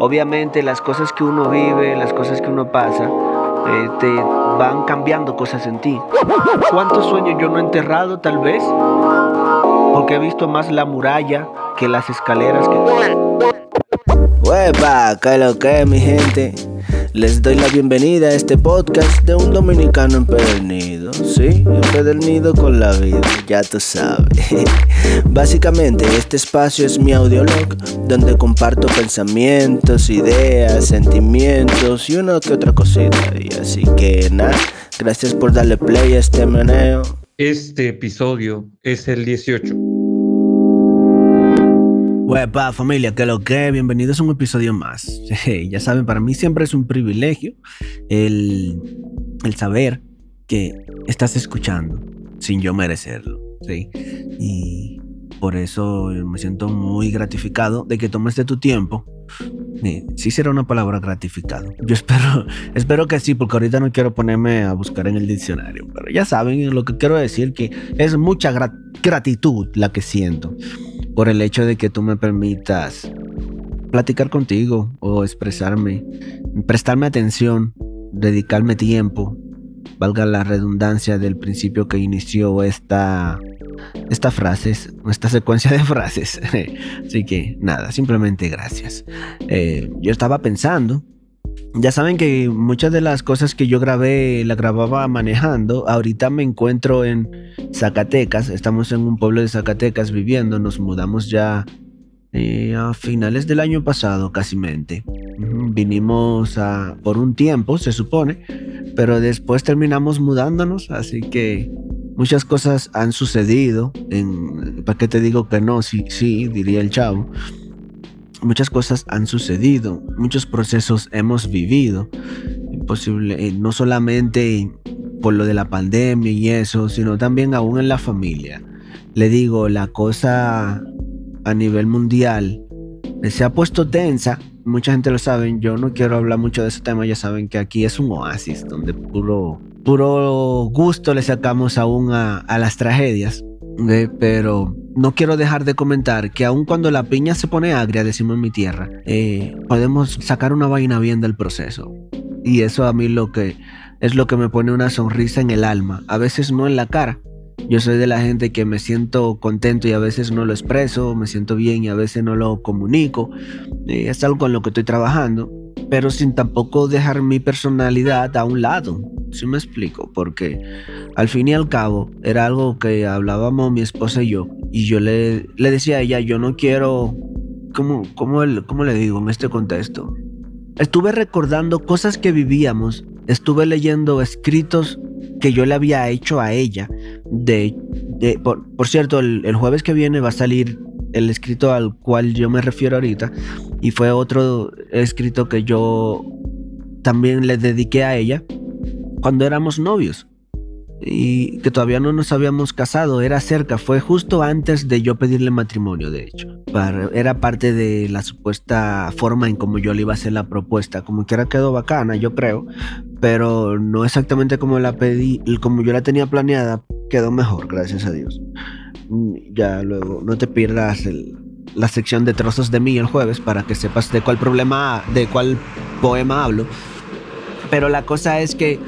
Obviamente las cosas que uno vive, las cosas que uno pasa, eh, te van cambiando cosas en ti. ¿Cuántos sueños yo no he enterrado tal vez? Porque he visto más la muralla que las escaleras que... Huepa, ¿qué lo que mi gente? Les doy la bienvenida a este podcast de un dominicano empedernido, ¿sí? Empedernido con la vida, ya tú sabes. Básicamente, este espacio es mi audiolog, donde comparto pensamientos, ideas, sentimientos y una que otra cosita. Y así que nada, gracias por darle play a este meneo. Este episodio es el 18. Huepa, familia, que lo que, bienvenidos a un episodio más. ya saben, para mí siempre es un privilegio el, el saber que estás escuchando sin yo merecerlo, ¿sí? Y por eso me siento muy gratificado de que tomes de tu tiempo. Sí será una palabra gratificado. Yo espero, espero que sí, porque ahorita no quiero ponerme a buscar en el diccionario. Pero ya saben lo que quiero decir, que es mucha gratitud la que siento por el hecho de que tú me permitas platicar contigo o expresarme, prestarme atención, dedicarme tiempo, valga la redundancia del principio que inició esta, esta frases, esta secuencia de frases. Así que nada, simplemente gracias. Eh, yo estaba pensando, ya saben que muchas de las cosas que yo grabé, la grababa manejando. Ahorita me encuentro en Zacatecas, estamos en un pueblo de Zacatecas viviendo, nos mudamos ya eh, a finales del año pasado, casi mente. Vinimos por un tiempo, se supone, pero después terminamos mudándonos, así que muchas cosas han sucedido. ¿Para qué te digo que no? Sí, sí, diría el chavo muchas cosas han sucedido, muchos procesos hemos vivido, posible, eh, no solamente por lo de la pandemia y eso, sino también aún en la familia. Le digo, la cosa a nivel mundial se ha puesto tensa, mucha gente lo sabe, yo no quiero hablar mucho de ese tema, ya saben que aquí es un oasis donde puro, puro gusto le sacamos aún a, a las tragedias, pero no quiero dejar de comentar que aun cuando la piña se pone agria, decimos en mi tierra, eh, podemos sacar una vaina bien del proceso. Y eso a mí lo que es lo que me pone una sonrisa en el alma, a veces no en la cara. Yo soy de la gente que me siento contento y a veces no lo expreso, me siento bien y a veces no lo comunico. Eh, es algo con lo que estoy trabajando, pero sin tampoco dejar mi personalidad a un lado. Si me explico, porque al fin y al cabo era algo que hablábamos mi esposa y yo, y yo le, le decía a ella, yo no quiero, ¿cómo, cómo, ¿cómo le digo en este contexto? Estuve recordando cosas que vivíamos, estuve leyendo escritos que yo le había hecho a ella. De, de por, por, cierto, el, el jueves que viene va a salir el escrito al cual yo me refiero ahorita, y fue otro escrito que yo también le dediqué a ella cuando éramos novios y que todavía no nos habíamos casado, era cerca, fue justo antes de yo pedirle matrimonio, de hecho. era parte de la supuesta forma en como yo le iba a hacer la propuesta, como que era quedó bacana, yo creo, pero no exactamente como la pedí, como yo la tenía planeada, quedó mejor, gracias a Dios. Ya luego, no te pierdas la sección de trozos de mí el jueves para que sepas de cuál problema, de cuál poema hablo. Pero la cosa es que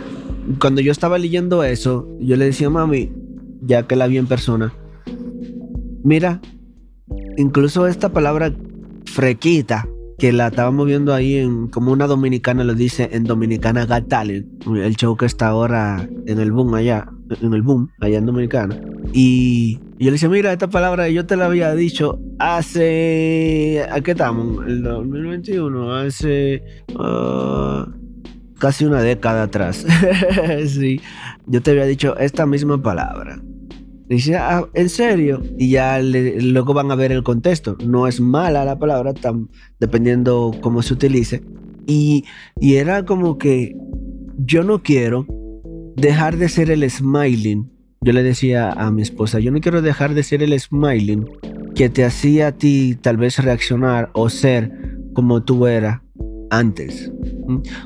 cuando yo estaba leyendo eso, yo le decía a mami, ya que la vi en persona, mira, incluso esta palabra frequita, que la estábamos viendo ahí en, como una dominicana lo dice en Dominicana Got el show que está ahora en el boom allá, en el boom allá en Dominicana. Y, yo le decía, mira, esta palabra yo te la había dicho hace, ¿a qué estamos? El 2021, hace... Uh, casi una década atrás. sí, yo te había dicho esta misma palabra. Dice, ah, ¿en serio? Y ya luego van a ver el contexto. No es mala la palabra, tan, dependiendo cómo se utilice. Y, y era como que yo no quiero dejar de ser el smiling. Yo le decía a mi esposa, yo no quiero dejar de ser el smiling que te hacía a ti tal vez reaccionar o ser como tú eras antes.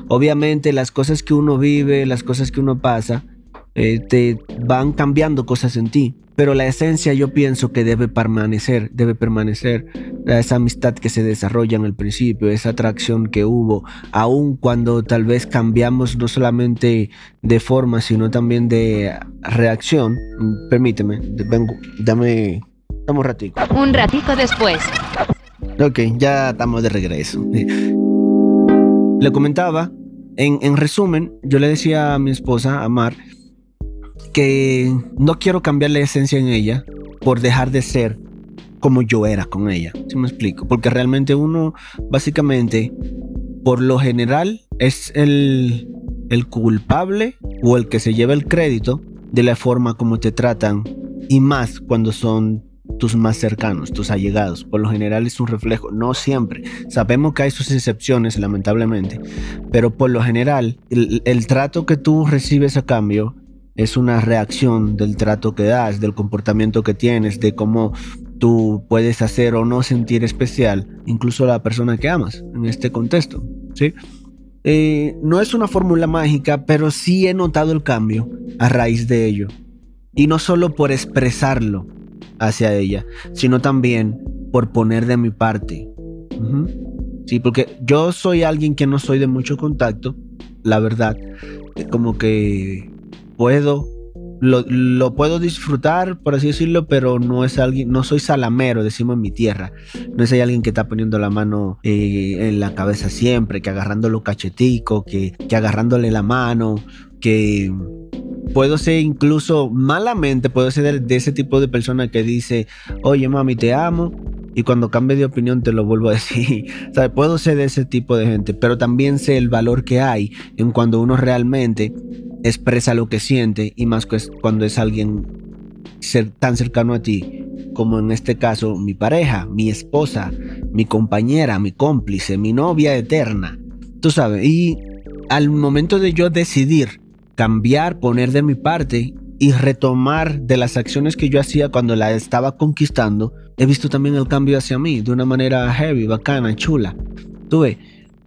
Obviamente las cosas que uno vive, las cosas que uno pasa, eh, te van cambiando cosas en ti. Pero la esencia yo pienso que debe permanecer, debe permanecer. Esa amistad que se desarrolla en el principio, esa atracción que hubo, aun cuando tal vez cambiamos no solamente de forma, sino también de reacción. Permíteme, vengo, dame, dame un ratico. Un ratico después. Ok, ya estamos de regreso. Le comentaba, en, en resumen, yo le decía a mi esposa, a Mar, que no quiero cambiar la esencia en ella por dejar de ser como yo era con ella. ¿Sí me explico? Porque realmente uno, básicamente, por lo general, es el, el culpable o el que se lleva el crédito de la forma como te tratan y más cuando son tus más cercanos, tus allegados. Por lo general es un reflejo, no siempre. Sabemos que hay sus excepciones, lamentablemente, pero por lo general el, el, trato que tú recibes a cambio es una reacción del trato que das, del comportamiento que tienes, de cómo tú puedes hacer o no sentir especial incluso a la persona que amas en este contexto. ¿sí? Eh, no es una fórmula mágica, pero sí he notado el cambio a raíz de ello. Y no solo por expresarlo hacia ella, sino también por poner de mi parte. Sí, porque yo soy alguien que no soy de mucho contacto, la verdad. Como que puedo lo, puedo disfrutar, por así decirlo, pero no es alguien, no soy salamero, decimos en mi tierra. No es alguien que está poniendo la mano eh, en la cabeza siempre, que agarrándolo cachetico, que, que agarrándole la mano, que puedo ser incluso malamente, puedo ser de, ese tipo de persona que dice, oye mami, te amo, y cuando cambie de opinión te lo vuelvo a decir. O puedo ser de ese tipo de gente, pero también sé el valor que hay en cuando uno realmente expresa lo que siente y más cuando es alguien tan cercano a ti como en este caso mi pareja, mi esposa, mi compañera, mi cómplice, mi novia eterna. Tú sabes, y al momento de yo decidir cambiar, poner de mi parte y retomar de las acciones que yo hacía cuando la estaba conquistando, he visto también el cambio hacia mí de una manera heavy, bacana, chula. Tuve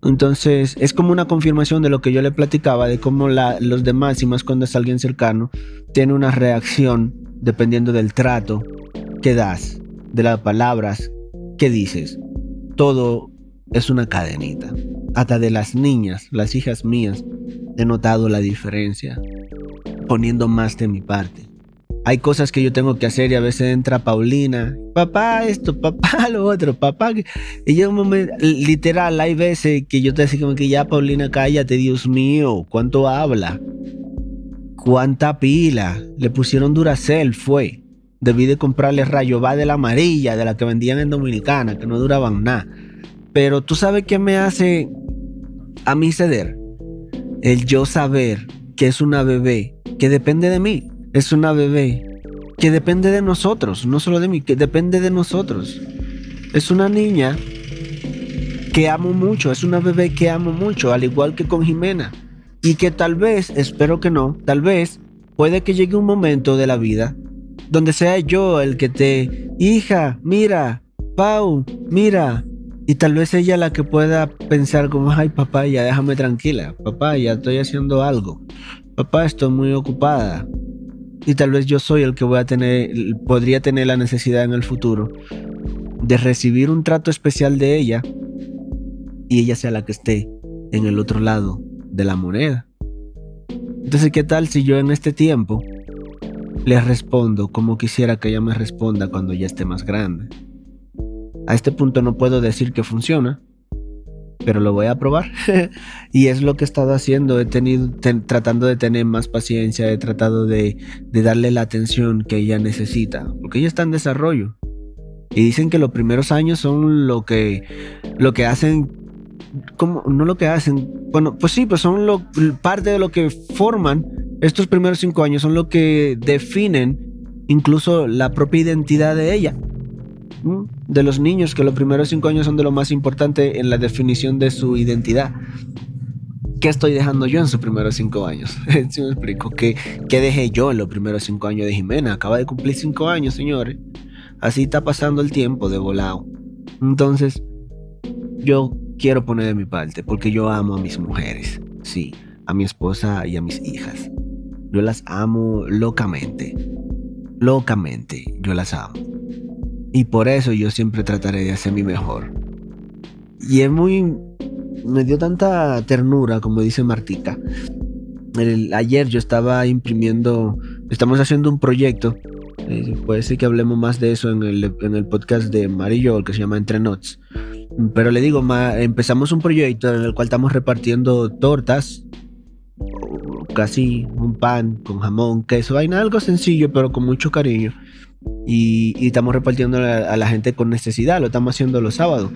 entonces es como una confirmación de lo que yo le platicaba, de cómo los demás, y más cuando es alguien cercano, tiene una reacción dependiendo del trato que das, de las palabras que dices. Todo es una cadenita. Hasta de las niñas, las hijas mías, he notado la diferencia, poniendo más de mi parte hay cosas que yo tengo que hacer y a veces entra Paulina, papá esto, papá lo otro, papá. Y yo literal, hay veces que yo te decía como que ya Paulina, cállate, Dios mío, ¿cuánto habla? ¿Cuánta pila? Le pusieron Duracell, fue. Debí de comprarle rayo va de la amarilla, de la que vendían en Dominicana, que no duraban nada. Pero tú sabes qué me hace a mí ceder? El yo saber que es una bebé que depende de mí es una bebé que depende de nosotros, no solo de mí, que depende de nosotros. Es una niña que amo mucho, es una bebé que amo mucho, al igual que con Jimena. Y que tal vez, espero que no, tal vez puede que llegue un momento de la vida donde sea yo el que te, hija, mira, Pau, mira. Y tal vez ella la que pueda pensar como, ay papá, ya déjame tranquila, papá, ya estoy haciendo algo, papá, estoy muy ocupada, y tal vez yo soy el que voy a tener, podría tener la necesidad en el futuro de recibir un trato especial de ella y ella sea la que esté en el otro lado de la moneda. Entonces, ¿qué tal si yo en este tiempo le respondo como quisiera que ella me responda cuando ya esté más grande? A este punto no puedo decir que funciona, pero lo voy a probar. y es lo que he estado haciendo. He tenido, tratando de tener más paciencia, he tratado de, de, darle la atención que ella necesita, porque ella está en desarrollo. Y dicen que los primeros años son lo que, lo que hacen, como, no lo que hacen, bueno, pues sí, pues son parte de lo que forman estos primeros cinco años, son lo que definen incluso la propia identidad de ella de los niños, que los primeros cinco años son de lo más importante en la definición de su identidad. ¿Qué estoy dejando yo en sus primeros cinco años? si me explico, ¿Qué, ¿qué dejé yo en los primeros cinco años de Jimena? Acaba de cumplir cinco años, señores. Así está pasando el tiempo de volado. Entonces, yo quiero poner de mi parte, porque yo amo a mis mujeres, sí, a mi esposa y a mis hijas. Yo las amo locamente, locamente, yo las amo. Y por eso yo siempre trataré de hacer mi mejor. Y es muy... Me dio tanta ternura, como dice Martica. El- ayer yo estaba imprimiendo... Estamos haciendo un proyecto. eh, puede ser que hablemos más de eso en el, en el podcast de Marillo, que se llama Entre Notes. Pero le digo, ma- empezamos un proyecto en el cual estamos repartiendo tortas, casi un pan con jamón, queso, vaina, algo sencillo, pero con mucho cariño. Y, estamos repartiendo a la gente con necesidad, lo estamos haciendo los sábados.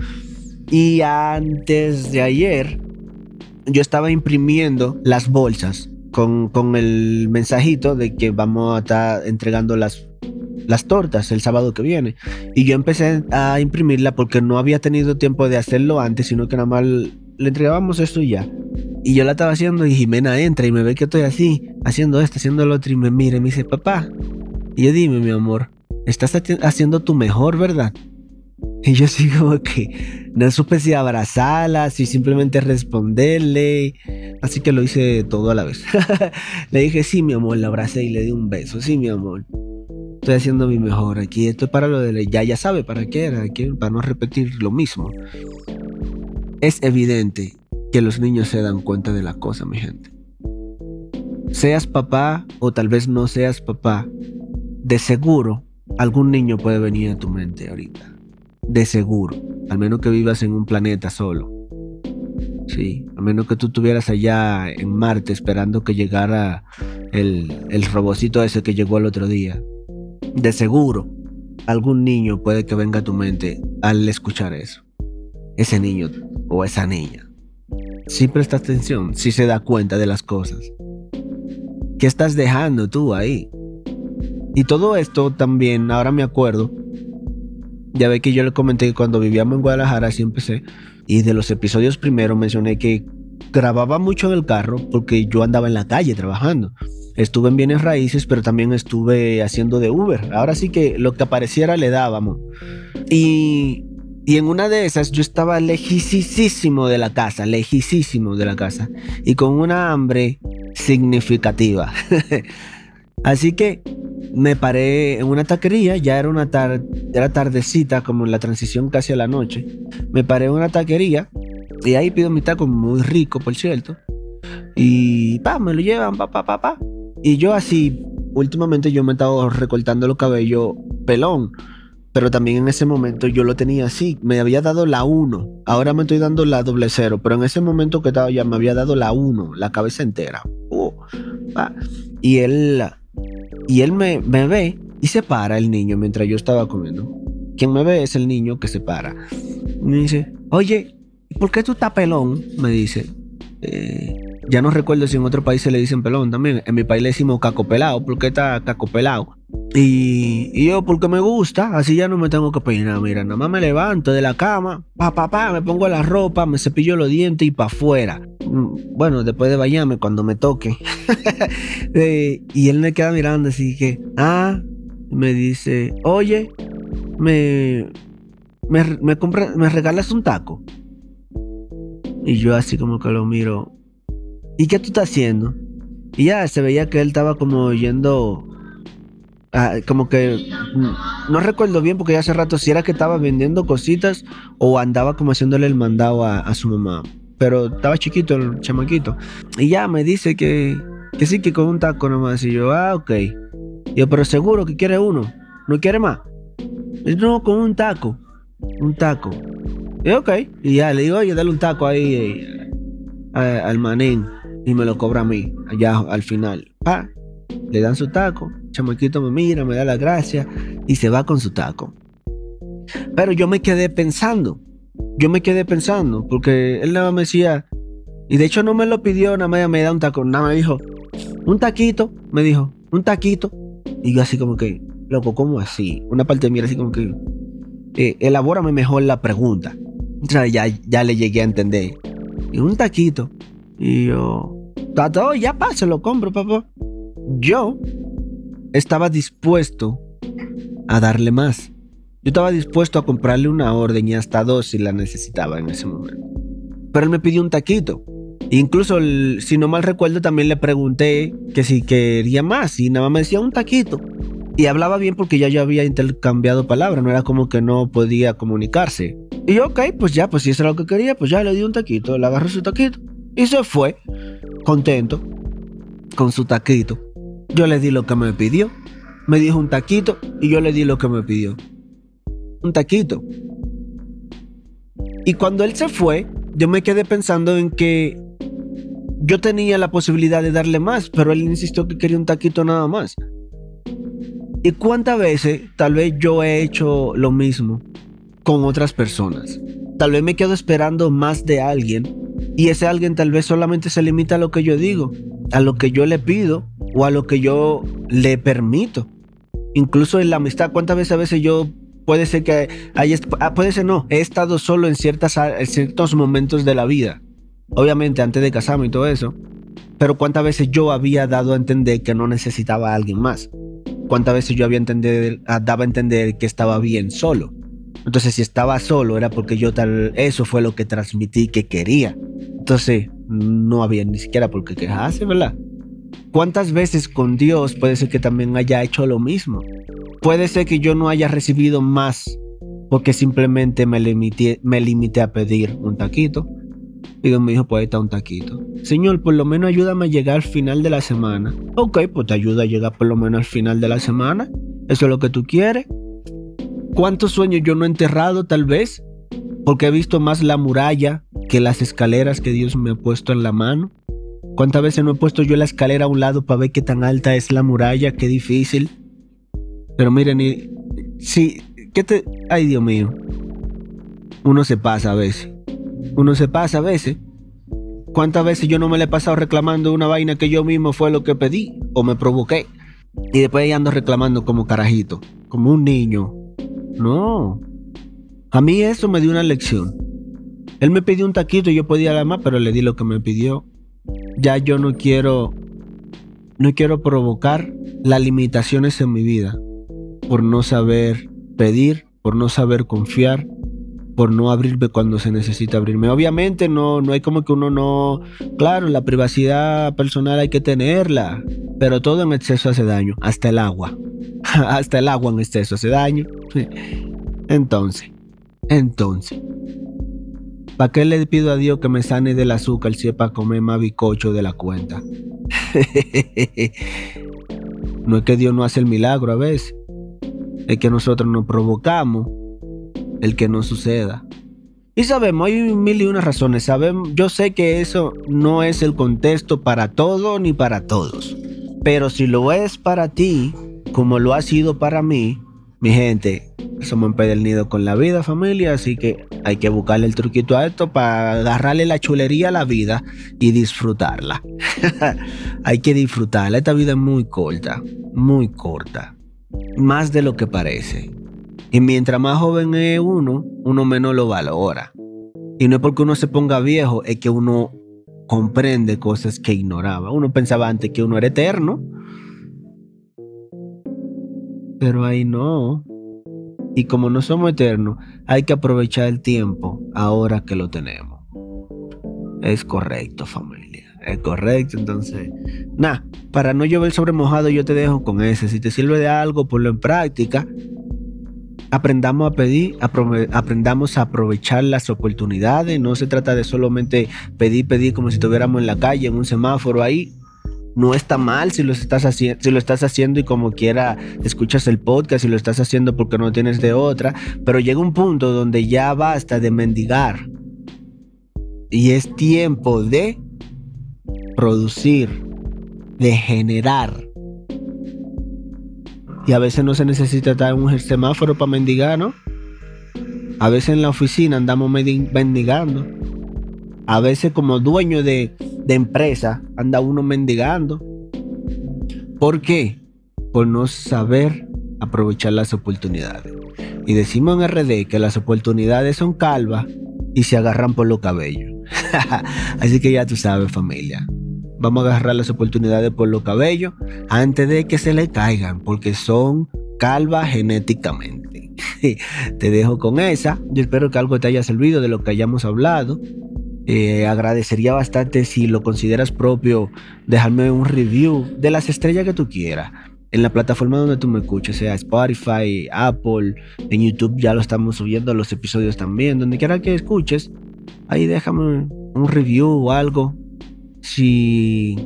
Y antes de ayer, yo estaba imprimiendo las bolsas con, con el mensajito de que vamos a estar entregando las, las tortas el sábado que viene. Y yo empecé a imprimirla porque no había tenido tiempo de hacerlo antes, sino que nada más le entregábamos esto y ya. Y yo la estaba haciendo y Jimena entra y me ve que estoy así, haciendo esto, haciendo lo otro y me mira y me dice, papá. Y yo dime, mi amor, estás haciendo tu mejor, ¿verdad? Y yo así como que no supe si abrazarla, si simplemente responderle. Así que lo hice todo a la vez. le dije, sí, mi amor, la abracé y le di un beso. Sí, mi amor. Estoy haciendo mi mejor aquí. Esto es para lo de... Ya, ya sabe para qué era, para no repetir lo mismo. Es evidente que los niños se dan cuenta de la cosa, mi gente. Seas papá o tal vez no seas papá, de seguro algún niño puede venir a tu mente ahorita. De seguro. Al menos que vivas en un planeta solo. Sí, a menos que tú estuvieras allá en Marte esperando que llegara el, el robocito ese que llegó el otro día. De seguro, algún niño puede que venga a tu mente al escuchar eso. Ese niño o esa niña. Si presta atención, si se da cuenta de las cosas. ¿Qué estás dejando tú ahí? Y todo esto también, ahora me acuerdo, ya ve que yo le comenté que cuando vivíamos en Guadalajara, así empecé, y de los episodios primero mencioné que grababa mucho en el carro porque yo andaba en la calle trabajando. Estuve en bienes raíces, pero también estuve haciendo de Uber. Ahora sí que lo que apareciera le dábamos. Y, y en una de esas yo estaba lejísimo de la casa, lejísimo de la casa, y con una hambre significativa. Así que me paré en una taquería, ya era una tar- era tardecita, como en la transición casi a la noche. Me paré en una taquería y ahí pido mi taco muy rico, por cierto. Y pa, me lo llevan, pa, pa, pa, pa. Y yo así, últimamente yo me estaba recortando los cabellos pelón. Pero también en ese momento yo lo tenía así. Me había dado la 1. Ahora me estoy dando la doble cero. Pero en ese momento que estaba ya me había dado la 1. La cabeza entera. Uh. Y él, y él me, me ve y se para el niño mientras yo estaba comiendo. Quien me ve es el niño que se para. Me dice, oye, ¿por qué tú estás pelón? Me dice. "Eh, ya no recuerdo si en otro país se le dicen pelón también. En mi país le decimos caco pelado. ¿Por qué está caco pelado? Y, y yo, porque me gusta, así ya no me tengo que peinar. Mira, nada más me levanto de la cama, pa, pa, pa, me pongo la ropa, me cepillo los dientes y pa' afuera. Bueno, después de bañarme, cuando me toque. Eh, y él me queda mirando así que, ah, me dice, oye, me, me, me, compra- me regalas un taco. Y yo así como que lo miro. ¿Y qué tú estás haciendo? Y ya se veía que él estaba como yendo Ah, como que mm, no recuerdo bien porque ya hace rato si era que estaba vendiendo cositas o andaba como haciéndole el mandado a su mamá. Pero estaba chiquito el chamaquito. Y ya me dice que, que sí, que con un taco nomás. Y yo, ah, ok. Yo, pero seguro que quiere uno. ¿No quiere más? No, con un taco. Un taco. Y yo, ok. Y ya le digo, oye, dale un taco ahí eh, al manín. Y me lo cobra a mí, allá al final. Pa, le dan su taco, chamaquito me mira, me da las gracias y se va con su taco. Pero yo me quedé pensando, yo me quedé pensando, porque él nada más me decía, y de hecho no me lo pidió, nada más me da un taco, nada me dijo, un taquito, me dijo, un taquito. Y yo así como que, loco, ¿cómo así? Una parte de mí era así como que, eh, elabórame mejor la pregunta. Ya, ya le llegué a entender. Y un taquito. Y yo, todo, ya pa, se lo compro, papá. Yo estaba dispuesto a darle más. Yo estaba dispuesto a comprarle una orden y hasta dos si la necesitaba en ese momento. Pero él me pidió un taquito. Incluso, si no mal recuerdo, también le pregunté que si quería más y nada más me decía un taquito. Y hablaba bien porque ya yo había intercambiado palabras, no era como que no podía comunicarse. Y yo, ok, pues ya, pues si eso era lo que quería, pues ya le di un taquito, le agarré su taquito y se fue, contento, con su taquito. Yo le di lo que me pidió, me dijo un taquito y yo le di lo que me pidió. Un taquito. Y cuando él se fue, yo me quedé pensando en que yo tenía la posibilidad de darle más, pero él insistió que quería un taquito nada más. ¿Y cuántas veces tal vez yo he hecho lo mismo con otras personas? Tal vez me quedo esperando más de alguien y ese alguien tal vez solamente se limita a lo que yo digo, a lo que yo le pido o a lo que yo le permito. Incluso en la amistad, ¿cuántas veces a veces yo puede ser que haya, ah, puede ser no, he estado solo en, ciertas, en ciertos momentos de la vida? Obviamente antes de casarme y todo eso. Pero cuántas veces yo había dado a entender que no necesitaba a alguien más cuántas veces yo había entender, ah, daba a entender que estaba bien solo. Entonces, si estaba solo, era porque yo tal, eso fue lo que transmití que quería. Entonces, no había ni siquiera por qué quejarse, ¿verdad? ¿Cuántas veces con Dios puede ser que también haya hecho lo mismo? Puede ser que yo no haya recibido más porque simplemente me limité, a pedir un taquito y Dios me dijo, pues ahí un taquito. Señor, por lo menos ayúdame a llegar al final de la semana. Ok, pues te ayuda a llegar por lo menos al final de la semana. Eso es lo que tú quieres. ¿Cuántos sueños yo no he enterrado tal vez? Porque he visto más la muralla que las escaleras que Dios me ha puesto en la mano. ¿Cuántas veces no he puesto yo la escalera a un lado para ver qué tan alta es la muralla? Qué difícil. Pero miren, y, sí, ¿qué te... Ay, Dios mío. Uno se pasa a veces. Uno se pasa a veces. ¿Cuántas veces yo no me le he pasado reclamando una vaina que yo mismo fue lo que pedí o me provoqué? Y después ahí ando reclamando como carajito, como un niño. No. A mí eso me dio una lección. Él me pidió un taquito y yo podía dar más, pero le di lo que me pidió. Ya yo no quiero no quiero provocar las limitaciones en mi vida por no saber pedir, por no saber confiar, por no abrirme cuando se necesita abrirme. Obviamente no, no hay como que uno no... Claro, la privacidad personal hay que tenerla, pero todo en exceso hace daño, hasta el agua. hasta el agua en exceso hace daño. Entonces, entonces, ¿para qué le pido a Dios que me sane del azúcar si es para comer más bicocho de la cuenta? no es que Dios no hace el milagro a veces, es que nosotros nos provocamos el que no suceda. Y sabemos, hay mil y unas razones. Sabemos, yo sé que eso no es el contexto para todo ni para todos. Pero si lo es para ti, como lo ha sido para mí, mi gente, somos nido con la vida, familia. Así que hay que buscarle el truquito a esto para agarrarle la chulería a la vida y disfrutarla. hay que disfrutarla. Esta vida es muy corta, muy corta. Más de lo que parece. Y mientras más joven es uno, uno menos lo valora. Y no es porque uno se ponga viejo, es que uno comprende cosas que ignoraba. Uno pensaba antes que uno era eterno. Pero ahí no. Y como no somos eternos, hay que aprovechar el tiempo ahora que lo tenemos. Es correcto, familia. Es correcto. Entonces, nada, para no llover sobre mojado, yo te dejo con ese. Si te sirve de algo, ponlo en práctica aprendamos a pedir, aprendamos a aprovechar las oportunidades. No se trata de solamente pedir, pedir como si estuviéramos en la calle, en un semáforo ahí. No está mal si lo estás si lo estás haciendo y como quiera escuchas el podcast y lo estás haciendo porque no tienes de otra, pero llega un punto donde ya basta de mendigar. Y es tiempo de producir, de generar y a veces no se necesita estar un semáforo para mendigar, ¿no? A veces en la oficina andamos mendigando. A veces como dueño de, de empresa anda uno mendigando. ¿Por qué? Por no saber aprovechar las oportunidades. Y decimos en RD que las oportunidades son calvas y se agarran por los cabellos. Así que ya tú sabes familia. Vamos a agarrar las oportunidades por los cabellos antes de que se le caigan, porque son calvas genéticamente. te dejo con esa. Yo espero que algo te haya servido de lo que hayamos hablado. Eh, agradecería bastante si lo consideras propio dejarme un review de las estrellas que tú quieras. en la plataforma donde tú me escuches, sea Spotify, Apple, en YouTube ya lo estamos subiendo los episodios también, donde quiera que escuches, ahí déjame un review o algo. Si,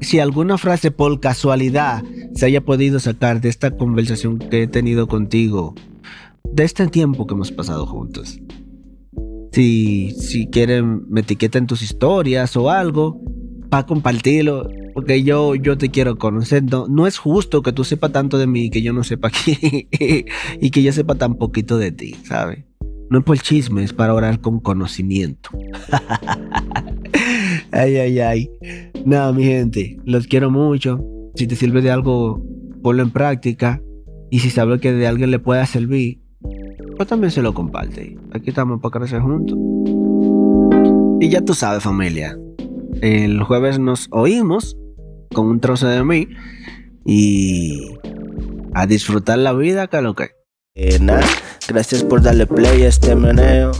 si alguna frase por casualidad se haya podido sacar de esta conversación que he tenido contigo, de este tiempo que hemos pasado juntos. Si, si quieren, me etiqueten tus historias o algo para compartirlo porque yo, yo te quiero conocer. No, no es justo que tú sepas tanto de mí que yo no sepa aquí y que yo sepa tan poquito de ti, ¿sabes? No es por chisme, es para orar con conocimiento. ay, ay, ay. Nada, mi gente, los quiero mucho. Si te sirve de algo, ponlo en práctica. Y si sabes que de alguien le pueda servir, pues también se lo comparte. Aquí estamos para crecer juntos. Y ya tú sabes, familia. El jueves nos oímos con un trozo de mí y a disfrutar la vida, que lo que. Eh, gracias por darle play a este meneo.